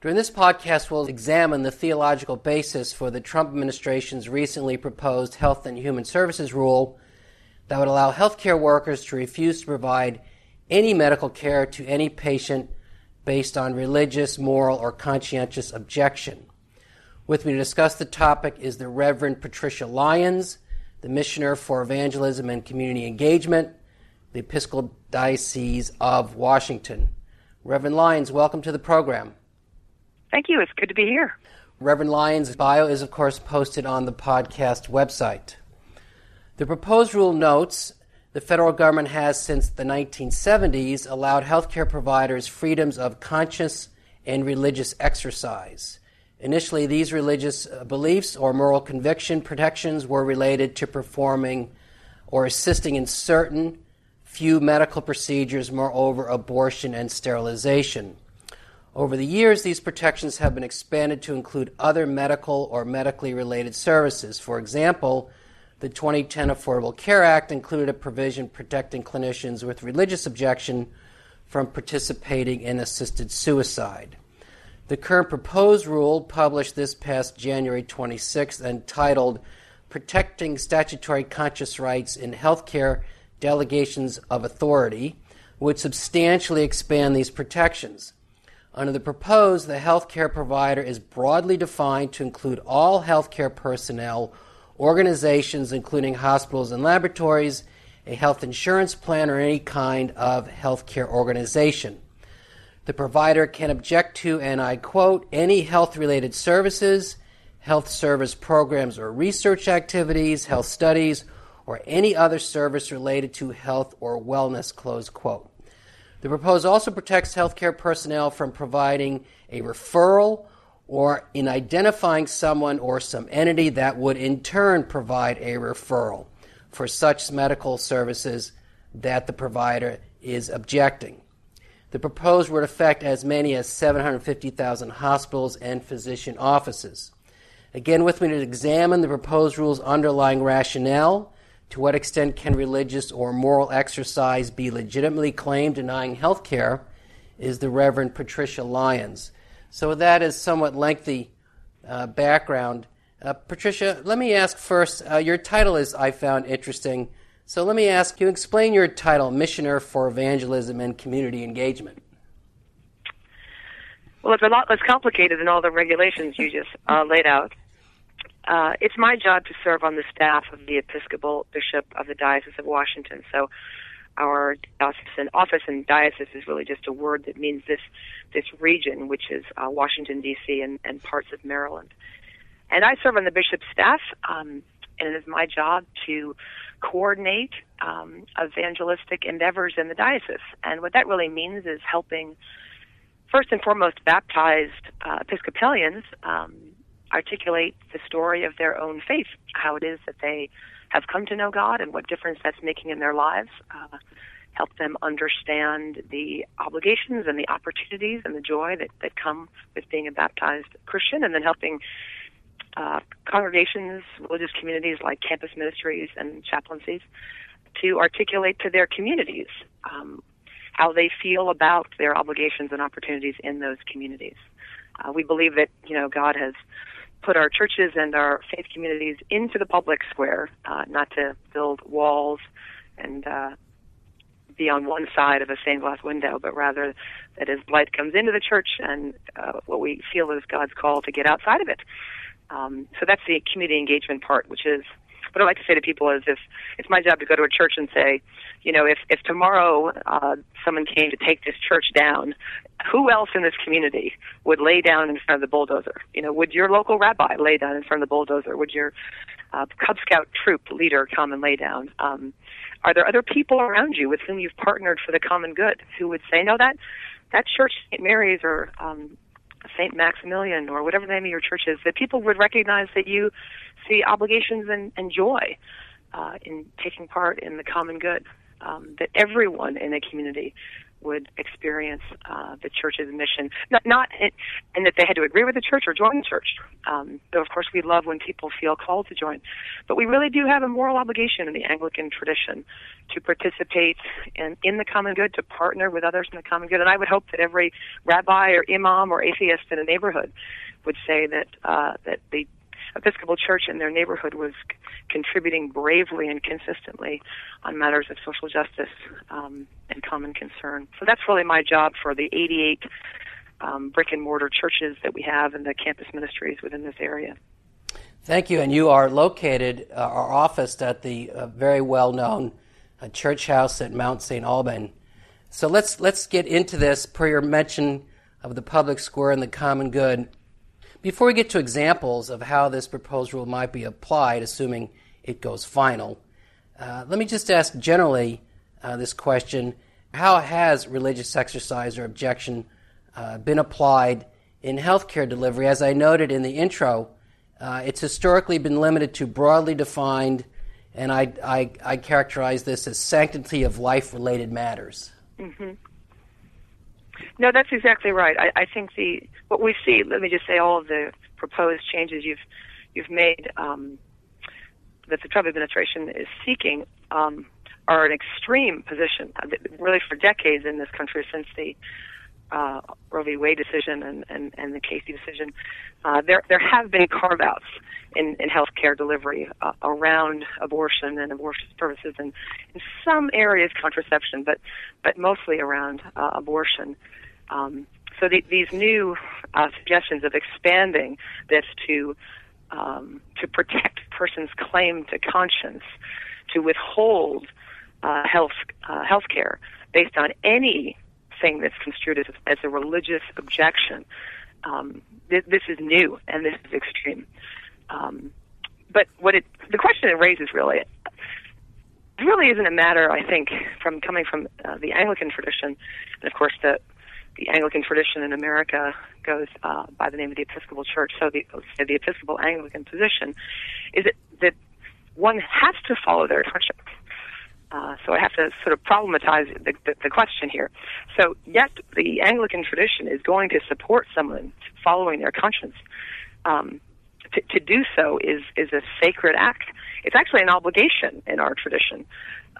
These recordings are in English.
During this podcast, we'll examine the theological basis for the Trump administration's recently proposed Health and Human Services rule that would allow healthcare workers to refuse to provide any medical care to any patient based on religious, moral, or conscientious objection. With me to discuss the topic is the Reverend Patricia Lyons, the Missioner for Evangelism and Community Engagement, the Episcopal Diocese of Washington. Reverend Lyons, welcome to the program. Thank you. It's good to be here. Reverend Lyons' bio is, of course, posted on the podcast website. The proposed rule notes the federal government has, since the 1970s, allowed healthcare providers freedoms of conscience and religious exercise. Initially, these religious uh, beliefs or moral conviction protections were related to performing or assisting in certain few medical procedures, moreover, abortion and sterilization. Over the years, these protections have been expanded to include other medical or medically related services. For example, the 2010 Affordable Care Act included a provision protecting clinicians with religious objection from participating in assisted suicide. The current proposed rule, published this past January 26th, entitled Protecting Statutory Conscience Rights in Healthcare Delegations of Authority, would substantially expand these protections. Under the proposed, the healthcare provider is broadly defined to include all healthcare personnel, organizations, including hospitals and laboratories, a health insurance plan, or any kind of healthcare organization. The provider can object to, and I quote, any health related services, health service programs or research activities, health studies, or any other service related to health or wellness, close quote. The proposal also protects healthcare personnel from providing a referral or in identifying someone or some entity that would in turn provide a referral for such medical services that the provider is objecting. The proposed would affect as many as 750,000 hospitals and physician offices. Again, with me to examine the proposed rule's underlying rationale to what extent can religious or moral exercise be legitimately claimed denying health care? Is the Reverend Patricia Lyons. So, that is somewhat lengthy uh, background. Uh, Patricia, let me ask first uh, your title is, I found interesting. So, let me ask you explain your title, Missioner for Evangelism and Community Engagement. Well, it's a lot less complicated than all the regulations you just uh, laid out uh, it's my job to serve on the staff of the Episcopal Bishop of the Diocese of Washington. So our diocesan office and diocese is really just a word that means this this region, which is uh, Washington D.C. And, and parts of Maryland. And I serve on the bishop's staff, um, and it is my job to coordinate um, evangelistic endeavors in the diocese. And what that really means is helping, first and foremost, baptized uh, Episcopalians um, articulate the story of their own faith, how it is that they have come to know God and what difference that's making in their lives. Uh, help them understand the obligations and the opportunities and the joy that, that come with being a baptized Christian, and then helping uh, congregations, religious communities like campus ministries and chaplaincies to articulate to their communities um, how they feel about their obligations and opportunities in those communities. Uh, we believe that you know God has put our churches and our faith communities into the public square, uh, not to build walls and uh, be on one side of a stained glass window, but rather that as light comes into the church and uh, what we feel is God's call to get outside of it. Um, so that's the community engagement part, which is what I like to say to people is if it's my job to go to a church and say, you know, if if tomorrow uh, someone came to take this church down, who else in this community would lay down in front of the bulldozer? You know, would your local rabbi lay down in front of the bulldozer? Would your uh, Cub Scout troop leader come and lay down? Um, are there other people around you with whom you've partnered for the common good who would say, no, that that church, St. Mary's or um, St. Maximilian or whatever the name of your church is, that people would recognize that you see obligations and, and joy uh, in taking part in the common good. Um, that everyone in a community would experience uh, the church's mission, not, not in, and that they had to agree with the church or join the church. Um, though, of course, we love when people feel called to join. But we really do have a moral obligation in the Anglican tradition to participate in, in the common good, to partner with others in the common good. And I would hope that every rabbi or imam or atheist in a neighborhood would say that uh, that the Episcopal Church in their neighborhood was c- contributing bravely and consistently on matters of social justice um, and common concern. So that's really my job for the 88 um, brick and mortar churches that we have and the campus ministries within this area. Thank you. And you are located, uh, our office, at the uh, very well known uh, church house at Mount St. Alban. So let's, let's get into this per your mention of the public square and the common good. Before we get to examples of how this proposed rule might be applied, assuming it goes final, uh, let me just ask generally uh, this question How has religious exercise or objection uh, been applied in healthcare delivery? As I noted in the intro, uh, it's historically been limited to broadly defined, and I, I, I characterize this as sanctity of life related matters. Mm-hmm. No, that's exactly right. I, I think the what we see. Let me just say, all of the proposed changes you've you've made um, that the Trump administration is seeking um, are an extreme position. Uh, really, for decades in this country, since the uh, Roe v. Wade decision and, and, and the Casey decision, uh, there there have been carve outs in, in healthcare delivery uh, around abortion and abortion services, and in some areas contraception, but but mostly around uh, abortion. Um, so the, these new uh, suggestions of expanding this to um, to protect a person's claim to conscience, to withhold uh, health uh, health care based on anything that's construed as, as a religious objection. Um, th- this is new and this is extreme. Um, but what it the question it raises really it really isn't a matter I think from coming from uh, the Anglican tradition and of course the the Anglican tradition in America goes uh, by the name of the Episcopal Church. So the the Episcopal Anglican position is that, that one has to follow their conscience. Uh, so I have to sort of problematize the, the, the question here. So, yet the Anglican tradition is going to support someone following their conscience. Um, to, to do so is is a sacred act. It's actually an obligation in our tradition.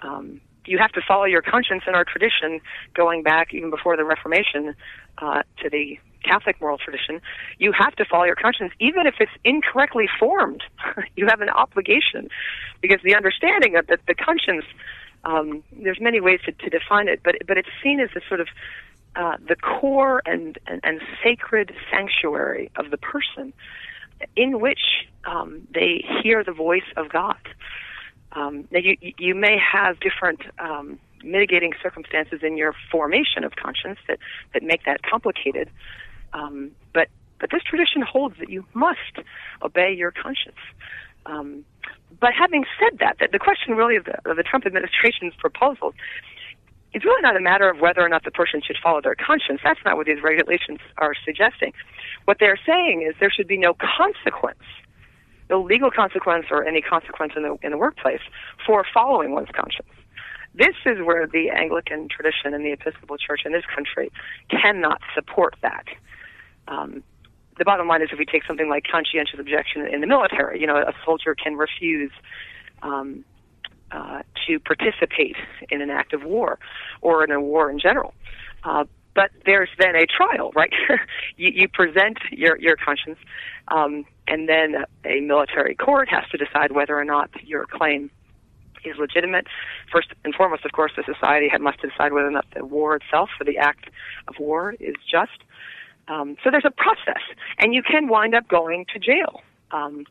Um, you have to follow your conscience in our tradition, going back even before the Reformation uh, to the Catholic moral tradition. You have to follow your conscience, even if it's incorrectly formed. you have an obligation, because the understanding of the, the conscience. Um, there's many ways to, to define it, but but it's seen as the sort of uh, the core and, and, and sacred sanctuary of the person, in which um, they hear the voice of God. Um, now, you, you may have different um, mitigating circumstances in your formation of conscience that, that make that complicated, um, but, but this tradition holds that you must obey your conscience. Um, but having said that, that the question really of the, of the Trump administration's proposals it's really not a matter of whether or not the person should follow their conscience. That's not what these regulations are suggesting. What they're saying is there should be no consequence no legal consequence or any consequence in the in the workplace for following one's conscience. This is where the Anglican tradition and the Episcopal Church in this country cannot support that. Um, the bottom line is, if we take something like conscientious objection in the military, you know, a soldier can refuse um, uh, to participate in an act of war or in a war in general. Uh, but there's then a trial, right? you, you present your your conscience, um, and then a military court has to decide whether or not your claim is legitimate. First and foremost, of course, the society must decide whether or not the war itself or the act of war is just. Um, so there's a process, and you can wind up going to jail. Um,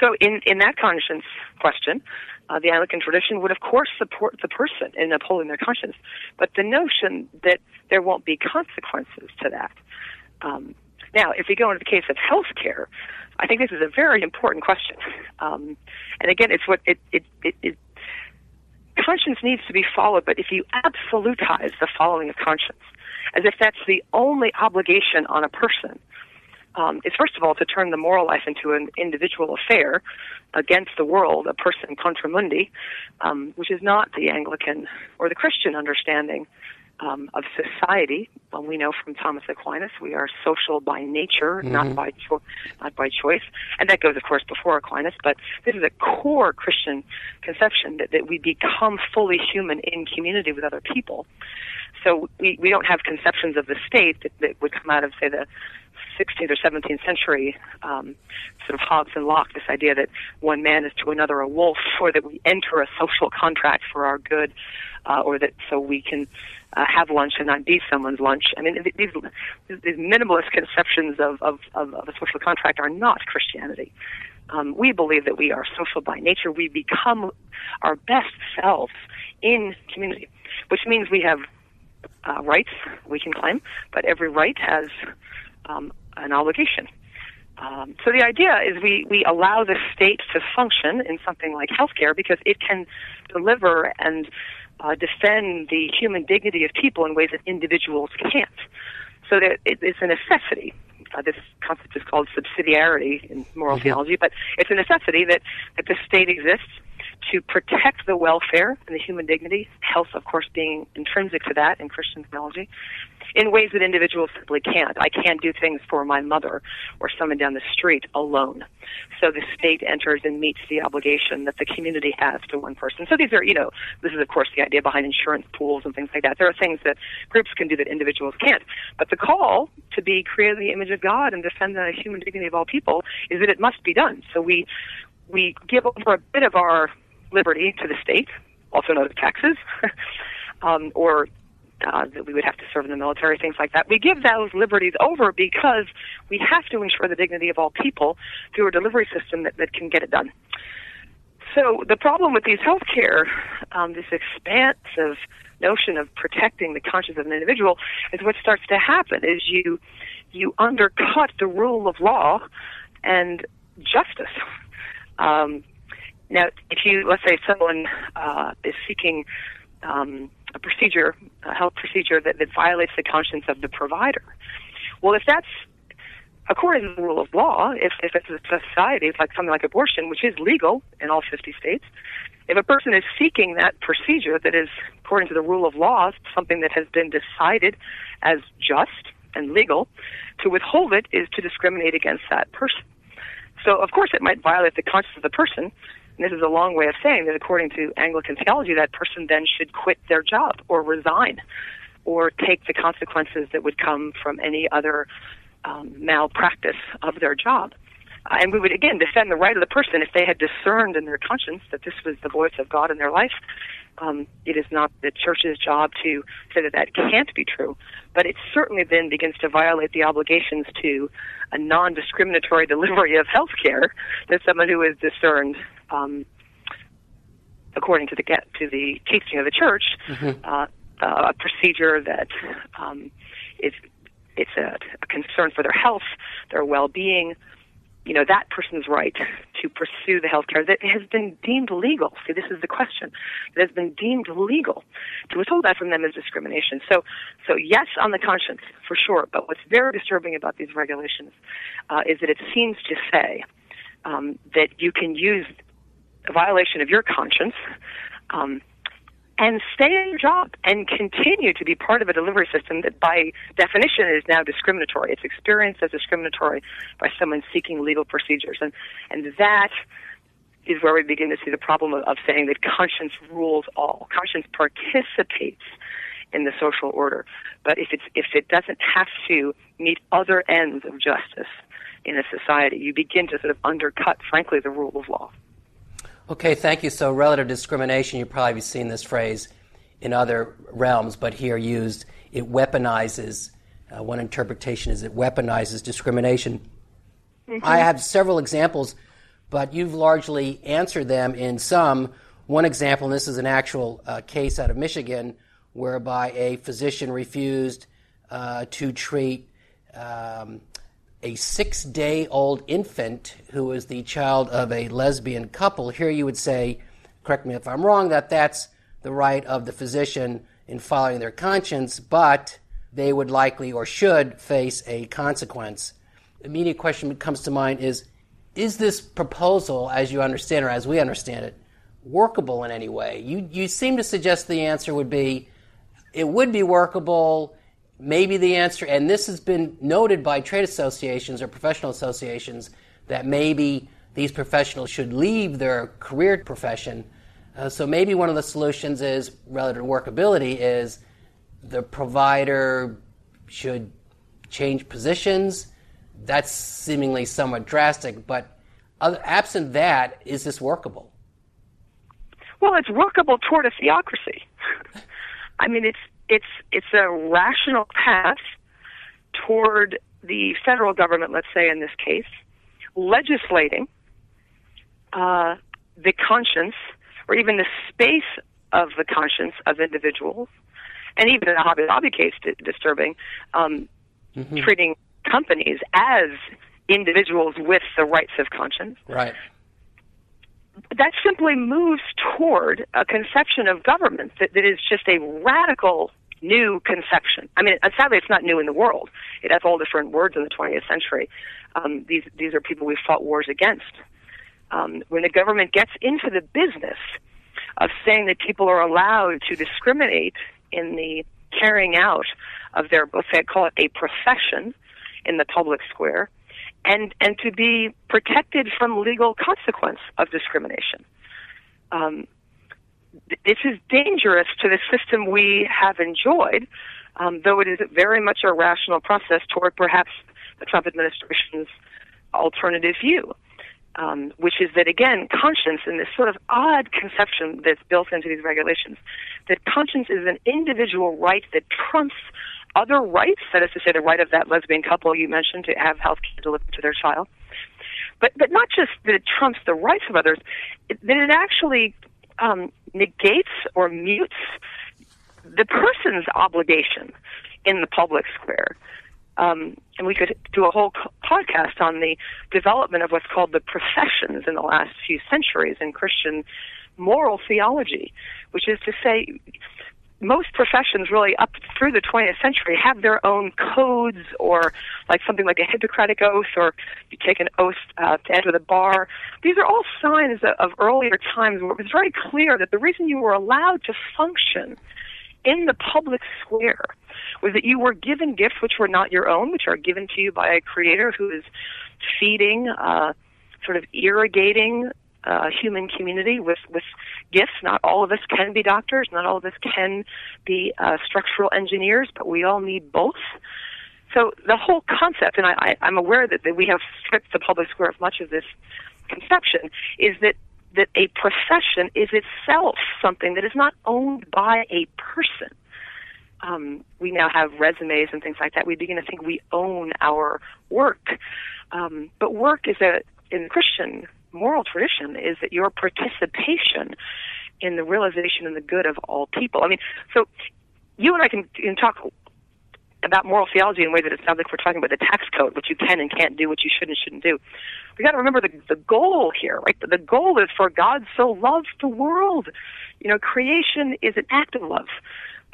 so in, in that conscience question, uh, the Anglican tradition would, of course, support the person in upholding their conscience, but the notion that there won't be consequences to that. Um, now, if we go into the case of health care, I think this is a very important question. Um, and again, it's what it, it, it, it conscience needs to be followed, but if you absolutize the following of conscience, as if that's the only obligation on a person, um, is first of all to turn the moral life into an individual affair against the world, a person contra mundi, um, which is not the Anglican or the Christian understanding um, of society. Well, we know from Thomas Aquinas we are social by nature, mm-hmm. not by cho- not by choice, and that goes, of course, before Aquinas. But this is a core Christian conception that, that we become fully human in community with other people. So we we don't have conceptions of the state that, that would come out of say the 16th or 17th century um, sort of Hobbes and Locke, this idea that one man is to another a wolf, or that we enter a social contract for our good, uh, or that so we can uh, have lunch and not be someone's lunch. I mean, these, these minimalist conceptions of, of, of, of a social contract are not Christianity. Um, we believe that we are social by nature. We become our best selves in community, which means we have uh, rights we can claim, but every right has um, an obligation. Um, so the idea is we, we allow the state to function in something like healthcare because it can deliver and uh, defend the human dignity of people in ways that individuals can't. So that it, it's a necessity. Uh, this concept is called subsidiarity in moral mm-hmm. theology, but it's a necessity that, that the state exists to protect the welfare and the human dignity, health, of course, being intrinsic to that in Christian theology, in ways that individuals simply can't. I can't do things for my mother or someone down the street alone. So the state enters and meets the obligation that the community has to one person. So these are, you know, this is of course the idea behind insurance pools and things like that. There are things that groups can do that individuals can't. But the call to be created in the image of God and defend the human dignity of all people is that it must be done. So we we give over a bit of our liberty to the state, also known as taxes, um, or uh, that we would have to serve in the military, things like that. We give those liberties over because we have to ensure the dignity of all people through a delivery system that, that can get it done. So the problem with these healthcare, um, this expansive notion of protecting the conscience of an individual, is what starts to happen is you you undercut the rule of law and justice. Um, now, if you let's say someone uh, is seeking um, a procedure, a health procedure that, that violates the conscience of the provider. Well, if that's according to the rule of law, if, if it's a society, it's like something like abortion, which is legal in all 50 states, if a person is seeking that procedure that is, according to the rule of law, something that has been decided as just and legal, to withhold it is to discriminate against that person. So, of course, it might violate the conscience of the person, and this is a long way of saying that according to Anglican theology, that person then should quit their job or resign or take the consequences that would come from any other um, malpractice of their job. Uh, and we would again defend the right of the person if they had discerned in their conscience that this was the voice of God in their life. Um, it is not the church's job to say that that can't be true, but it certainly then begins to violate the obligations to a non-discriminatory delivery of health care that someone who has discerned um, according to the to the teaching of the church, mm-hmm. uh, uh, a procedure that um, is it's a, a concern for their health, their well-being. You know that person's right to pursue the health care that has been deemed legal. See, this is the question. That has been deemed legal. To withhold that from them is discrimination. So, so yes, on the conscience for sure. But what's very disturbing about these regulations uh, is that it seems to say um, that you can use a violation of your conscience, um, and stay in your job and continue to be part of a delivery system that, by definition, is now discriminatory. It's experienced as discriminatory by someone seeking legal procedures, and and that is where we begin to see the problem of, of saying that conscience rules all. Conscience participates in the social order, but if it's if it doesn't have to meet other ends of justice in a society, you begin to sort of undercut, frankly, the rule of law. Okay, thank you. So, relative discrimination, you've probably seen this phrase in other realms, but here used, it weaponizes. Uh, one interpretation is it weaponizes discrimination. Mm-hmm. I have several examples, but you've largely answered them in some. One example, and this is an actual uh, case out of Michigan, whereby a physician refused uh, to treat um, a six day old infant who is the child of a lesbian couple, here you would say, correct me if I'm wrong, that that's the right of the physician in following their conscience, but they would likely or should face a consequence. The immediate question that comes to mind is Is this proposal, as you understand or as we understand it, workable in any way? You, you seem to suggest the answer would be it would be workable. Maybe the answer, and this has been noted by trade associations or professional associations, that maybe these professionals should leave their career profession. Uh, so maybe one of the solutions is, relative to workability, is the provider should change positions. That's seemingly somewhat drastic, but other, absent that, is this workable? Well, it's workable toward a theocracy. I mean, it's it's it's a rational path toward the federal government, let's say in this case, legislating uh, the conscience or even the space of the conscience of individuals, and even in the Hobby Lobby case, disturbing, um, mm-hmm. treating companies as individuals with the rights of conscience. Right. That simply moves toward a conception of government that, that is just a radical new conception. I mean, sadly, it's not new in the world. It has all different words in the 20th century. Um, these these are people we fought wars against. Um, when the government gets into the business of saying that people are allowed to discriminate in the carrying out of their, let's say, I call it a profession in the public square, and and to be protected from legal consequence of discrimination. Um, this is dangerous to the system we have enjoyed, um, though it is very much a rational process toward perhaps the Trump administration's alternative view um, which is that again, conscience and this sort of odd conception that's built into these regulations, that conscience is an individual right that trumps other rights. That is to say, the right of that lesbian couple you mentioned to have health care delivered to their child. But but not just that it trumps the rights of others, that it actually um, negates or mutes the person's obligation in the public square. Um, and we could do a whole podcast on the development of what's called the professions in the last few centuries in Christian moral theology, which is to say, most professions really up through the 20th century have their own codes or like something like a Hippocratic oath or you take an oath uh, to enter the bar. These are all signs of, of earlier times where it was very clear that the reason you were allowed to function in the public square was that you were given gifts which were not your own, which are given to you by a creator who is feeding, uh, sort of irrigating uh, human community with, with gifts. Not all of us can be doctors, not all of us can be uh, structural engineers, but we all need both. So the whole concept, and I, I, I'm aware that, that we have stripped the public square of much of this conception, is that that a profession is itself something that is not owned by a person um, we now have resumes and things like that, we begin to think we own our work. Um, but work is a in Christian moral tradition is that your participation in the realization and the good of all people. I mean, so you and I can, can talk about moral theology in a way that it sounds like we're talking about the tax code, what you can and can't do, what you should and shouldn't do. We got to remember the the goal here, right? The goal is for God so loved the world. You know, creation is an act of love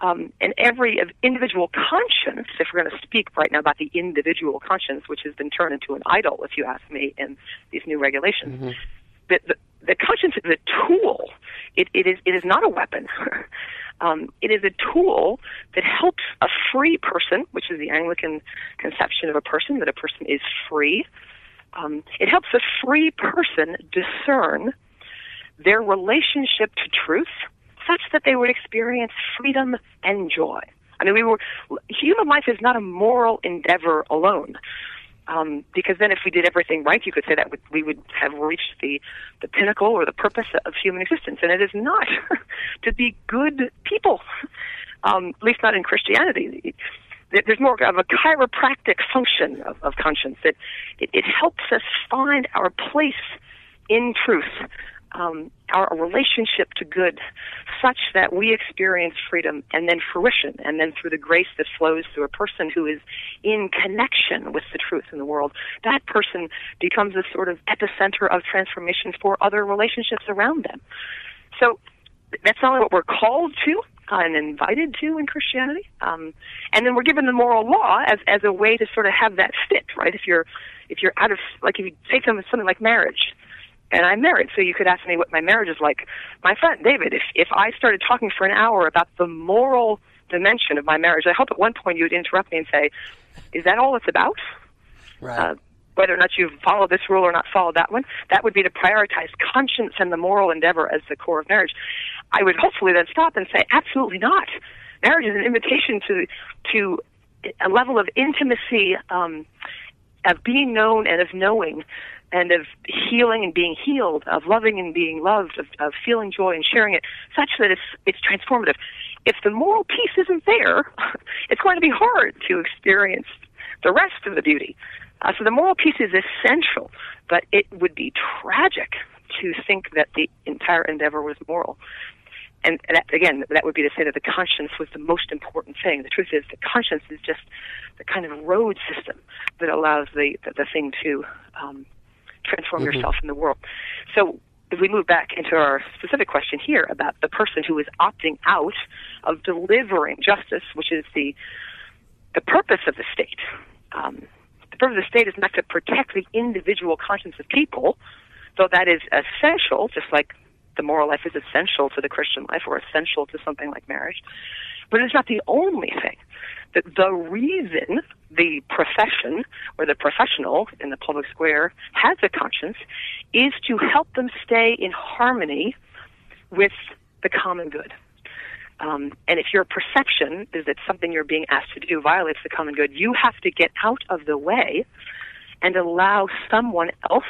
um, and every individual conscience, if we're going to speak right now about the individual conscience, which has been turned into an idol, if you ask me, in these new regulations, mm-hmm. the, the, the conscience is a tool. It, it is it is not a weapon. um, it is a tool that helps a free person, which is the Anglican conception of a person, that a person is free. Um, it helps a free person discern their relationship to truth such that they would experience freedom and joy. I mean, we were human life is not a moral endeavor alone. Um, because then, if we did everything right, you could say that we would have reached the the pinnacle or the purpose of human existence, and it is not to be good people. Um, at least not in Christianity. There's more of a chiropractic function of, of conscience that it, it helps us find our place in truth um, our relationship to good such that we experience freedom and then fruition and then through the grace that flows through a person who is in connection with the truth in the world. That person becomes a sort of epicenter of transformation for other relationships around them. So that's not what we're called to and invited to in Christianity, um, and then we're given the moral law as as a way to sort of have that fit, right? If you're if you're out of like if you take them as something like marriage, and I'm married, so you could ask me what my marriage is like. My friend David, if if I started talking for an hour about the moral dimension of my marriage, I hope at one point you would interrupt me and say, "Is that all it's about?" Right. Uh, whether or not you follow this rule or not follow that one, that would be to prioritize conscience and the moral endeavor as the core of marriage. I would hopefully then stop and say, absolutely not. Marriage is an invitation to to a level of intimacy, um, of being known and of knowing, and of healing and being healed, of loving and being loved, of, of feeling joy and sharing it, such that it's it's transformative. If the moral piece isn't there, it's going to be hard to experience the rest of the beauty. Uh, so the moral piece is essential, but it would be tragic to think that the entire endeavor was moral. And that, again, that would be to say that the conscience was the most important thing. The truth is, the conscience is just the kind of road system that allows the the, the thing to um, transform mm-hmm. yourself in the world. So if we move back into our specific question here about the person who is opting out of delivering justice, which is the the purpose of the state. Um, the purpose of the state is not to protect the individual conscience of people, though that is essential, just like the moral life is essential to the Christian life or essential to something like marriage. But it's not the only thing. That the reason the profession or the professional in the public square has a conscience is to help them stay in harmony with the common good. Um, and if your perception is that something you're being asked to do violates the common good, you have to get out of the way and allow someone else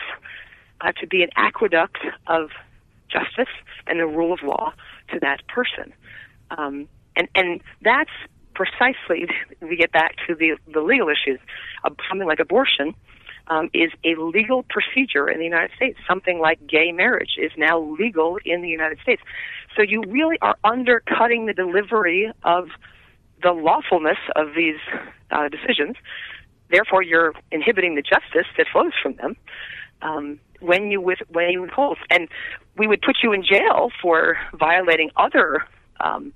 uh, to be an aqueduct of justice and the rule of law to that person. Um, and and that's precisely we get back to the the legal issues. Something like abortion um, is a legal procedure in the United States. Something like gay marriage is now legal in the United States. So you really are undercutting the delivery of the lawfulness of these uh, decisions. Therefore, you're inhibiting the justice that flows from them um, when you with when you withhold. And we would put you in jail for violating other um,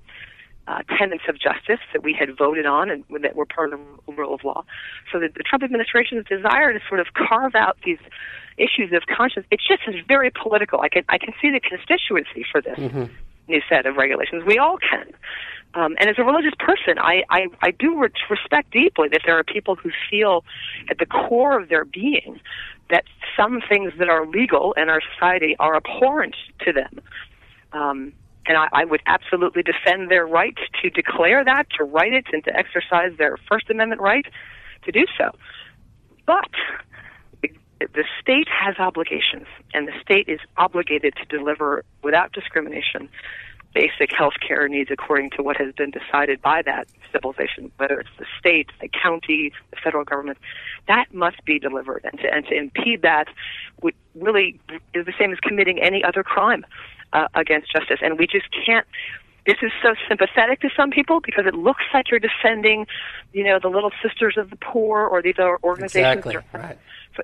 uh, tenets of justice that we had voted on and that were part of the rule of law. So that the Trump administration's desire to sort of carve out these issues of conscience, it just is very political. I can I can see the constituency for this mm-hmm. new set of regulations. We all can. Um, and as a religious person, I, I, I do re- respect deeply that there are people who feel at the core of their being that some things that are legal in our society are abhorrent to them. Um, and I, I would absolutely defend their right to declare that, to write it, and to exercise their First Amendment right to do so. But the state has obligations, and the state is obligated to deliver without discrimination basic health care needs according to what has been decided by that civilization, whether it's the state, the county, the federal government. That must be delivered, and to, and to impede that would really is the same as committing any other crime uh, against justice. And we just can't. This is so sympathetic to some people because it looks like you're defending, you know, the Little Sisters of the Poor or these other organizations. Exactly. Right.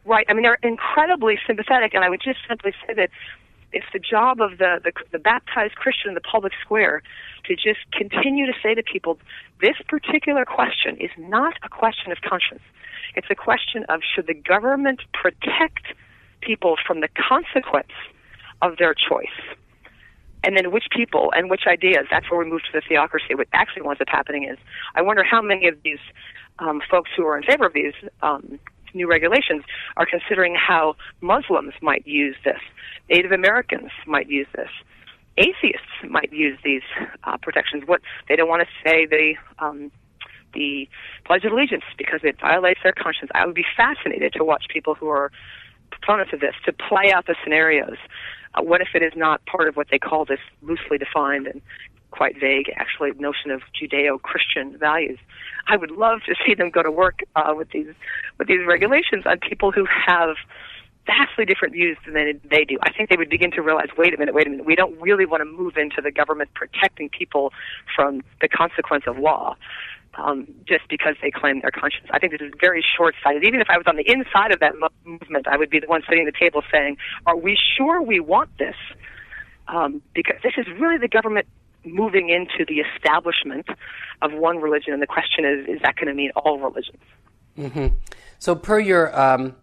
Right. I mean, they're incredibly sympathetic, and I would just simply say that it's the job of the, the, the baptized Christian in the public square to just continue to say to people, this particular question is not a question of conscience. It's a question of should the government protect people from the consequence of their choice and then which people and which ideas. That's where we move to the theocracy. What actually winds up happening is, I wonder how many of these um, folks who are in favor of these um, new regulations are considering how Muslims might use this, Native Americans might use this, atheists might use these uh, protections. What they don't want to say the um, the Pledge of Allegiance because it violates their conscience. I would be fascinated to watch people who are proponents of this to play out the scenarios uh, what if it is not part of what they call this loosely defined and quite vague, actually, notion of Judeo-Christian values? I would love to see them go to work uh, with these with these regulations on people who have vastly different views than they, they do. I think they would begin to realize, wait a minute, wait a minute, we don't really want to move into the government protecting people from the consequence of law um, just because they claim their conscience. I think this is very short-sighted. Even if I was on the inside of that mo- movement, I would be the one sitting at the table saying, "Are we sure we want this?" Um, because this is really the government moving into the establishment of one religion, and the question is, is that going to mean all religions? Mm-hmm. So, per your um,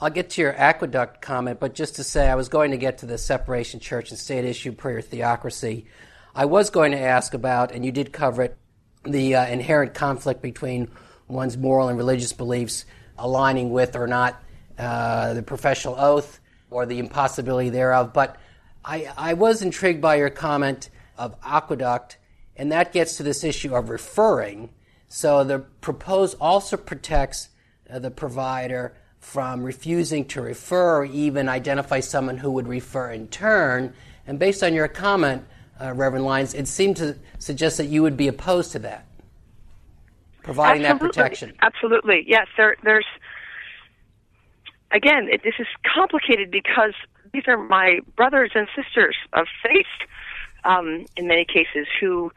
I'll get to your aqueduct comment, but just to say, I was going to get to the separation church and state issue prayer theocracy. I was going to ask about, and you did cover it, the uh, inherent conflict between one's moral and religious beliefs aligning with or not uh, the professional oath or the impossibility thereof. But I, I was intrigued by your comment of aqueduct, and that gets to this issue of referring. So the proposed also protects uh, the provider from refusing to refer or even identify someone who would refer in turn. And based on your comment, uh, Reverend Lyons, it seemed to suggest that you would be opposed to that, providing Absolutely. that protection. Absolutely, yes. There, there's again, it, this is complicated because these are my brothers and sisters of faith. Um, in many cases, who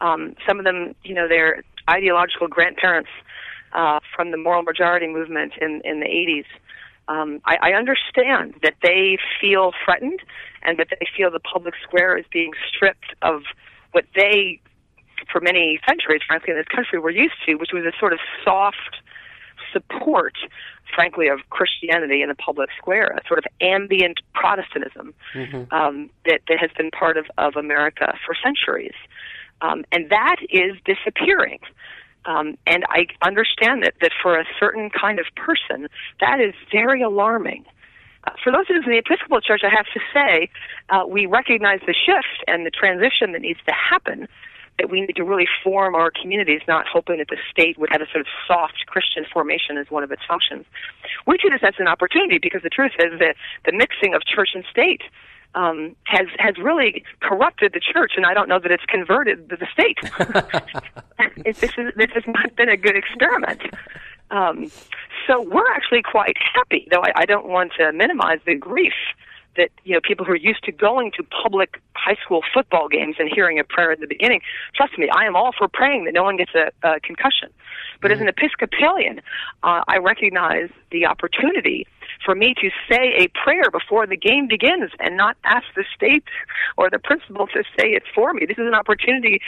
um, some of them, you know, they're ideological grandparents uh, from the moral majority movement in in the 80s. Um, I, I understand that they feel threatened and that they feel the public square is being stripped of what they, for many centuries, frankly, in this country, were used to, which was a sort of soft support, frankly, of Christianity in the public square, a sort of ambient Protestantism mm-hmm. um, that, that has been part of, of America for centuries. Um, and that is disappearing. Um, and I understand that, that for a certain kind of person, that is very alarming. Uh, for those of us in the Episcopal Church, I have to say, uh, we recognize the shift and the transition that needs to happen. That we need to really form our communities, not hoping that the state would have a sort of soft Christian formation as one of its functions. We see this as an opportunity because the truth is that the mixing of church and state um, has has really corrupted the church, and I don't know that it's converted the state. this is this has not been a good experiment. Um, so we're actually quite happy, though I, I don't want to minimize the grief that you know people who are used to going to public high school football games and hearing a prayer at the beginning. Trust me, I am all for praying that no one gets a, a concussion. But mm-hmm. as an Episcopalian, uh, I recognize the opportunity for me to say a prayer before the game begins and not ask the state or the principal to say it for me. This is an opportunity,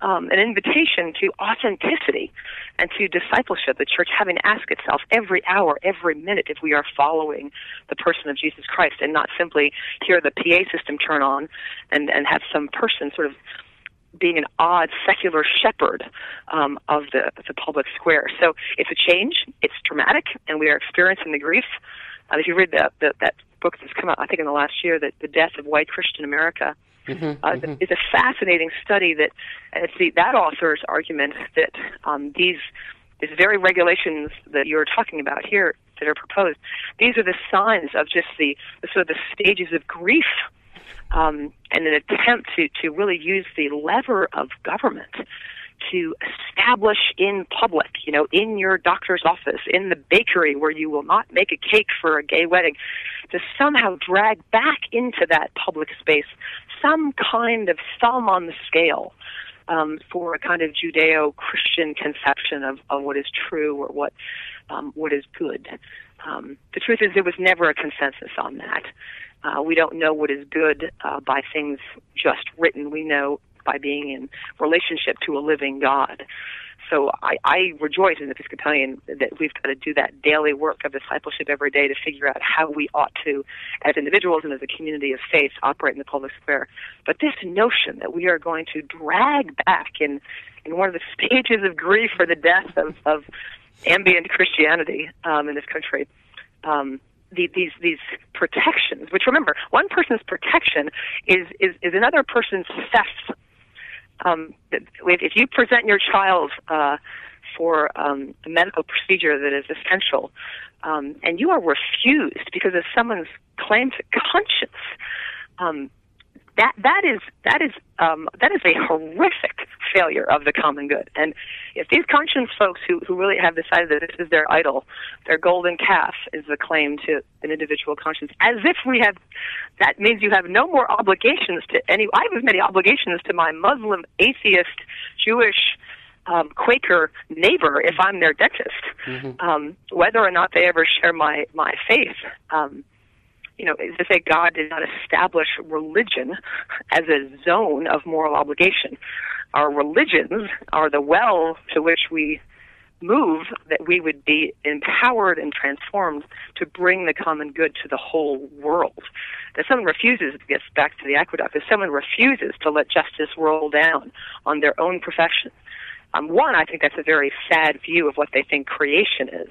um, an invitation to authenticity and to discipleship. The church having to ask itself every hour, every minute, if we are following the person of Jesus Christ and not simply hear the PA system turn on and, and have some person sort of being an odd secular shepherd um, of the the public square. So it's a change. It's dramatic, and we are experiencing the grief uh, if you read that, that that book that's come out, I think in the last year, that the death of white Christian America, mm-hmm, uh, mm-hmm. is a fascinating study. That it's the that author's argument that um, these these very regulations that you're talking about here that are proposed, these are the signs of just the, the sort of the stages of grief um, and an attempt to to really use the lever of government to establish in public, you know, in your doctor's office, in the bakery where you will not make a cake for a gay wedding, to somehow drag back into that public space some kind of thumb on the scale um, for a kind of Judeo-Christian conception of, of what is true or what um, what is good. Um, the truth is, there was never a consensus on that. Uh, we don't know what is good uh, by things just written. We know by being in relationship to a living God. So I, I rejoice as an Episcopalian that we've got to do that daily work of discipleship every day to figure out how we ought to, as individuals and as a community of faith, operate in the public square. But this notion that we are going to drag back in, in one of the stages of grief for the death of, of ambient Christianity um, in this country, um, the, these these protections, which remember, one person's protection is is, is another person's theft um, if you present your child uh, for um, a medical procedure that is essential, um, and you are refused because of someone's claim to conscience, um, that that is that is um, that is a horrific failure of the common good. And if these conscience folks who who really have decided that this is their idol, their golden calf is the claim to an individual conscience, as if we have that means you have no more obligations to any. I have as many obligations to my Muslim, atheist, Jewish. Um, Quaker neighbor, if I'm their dentist, mm-hmm. um, whether or not they ever share my my faith, um, you know, to say God did not establish religion as a zone of moral obligation. Our religions are the well to which we move that we would be empowered and transformed to bring the common good to the whole world. If someone refuses, it gets back to the aqueduct, if someone refuses to let justice roll down on their own profession, um, one, I think that's a very sad view of what they think creation is.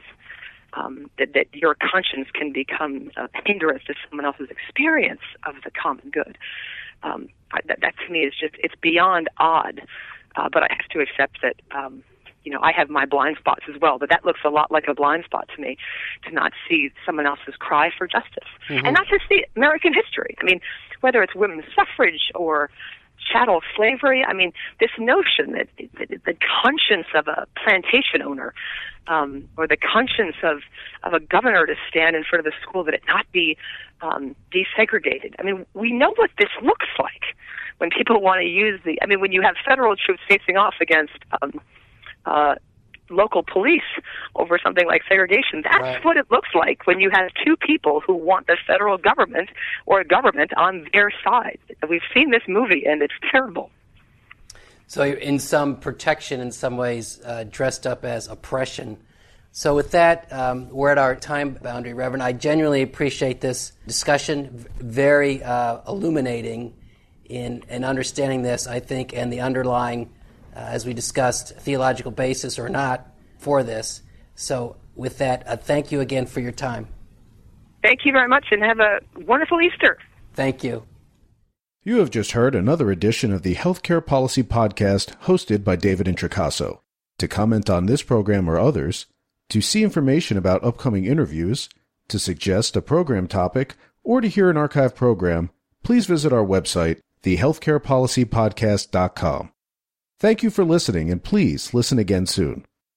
Um, that, that your conscience can become a hindrance to someone else's experience of the common good. Um, that, that to me is just, it's beyond odd. Uh, but I have to accept that um, you know, I have my blind spots as well, but that looks a lot like a blind spot to me to not see someone else's cry for justice. Mm-hmm. And not just the American history. I mean, whether it's women's suffrage or chattel slavery, I mean, this notion that, that the conscience of a plantation owner um, or the conscience of, of a governor to stand in front of the school that it not be um, desegregated. I mean, we know what this looks like when people want to use the. I mean, when you have federal troops facing off against um, uh, local police over something like segregation. That's right. what it looks like when you have two people who want the federal government or a government on their side. We've seen this movie, and it's terrible. So, in some protection, in some ways, uh, dressed up as oppression. So, with that, um, we're at our time boundary, Reverend. I genuinely appreciate this discussion, very uh, illuminating in, in understanding this, I think, and the underlying uh, as we discussed, theological basis or not for this. So, with that, uh, thank you again for your time. Thank you very much and have a wonderful Easter. Thank you. You have just heard another edition of the Healthcare Policy Podcast hosted by David Introcaso. To comment on this program or others, to see information about upcoming interviews, to suggest a program topic, or to hear an archive program, please visit our website, thehealthcarepolicypodcast.com. Thank you for listening, and please listen again soon.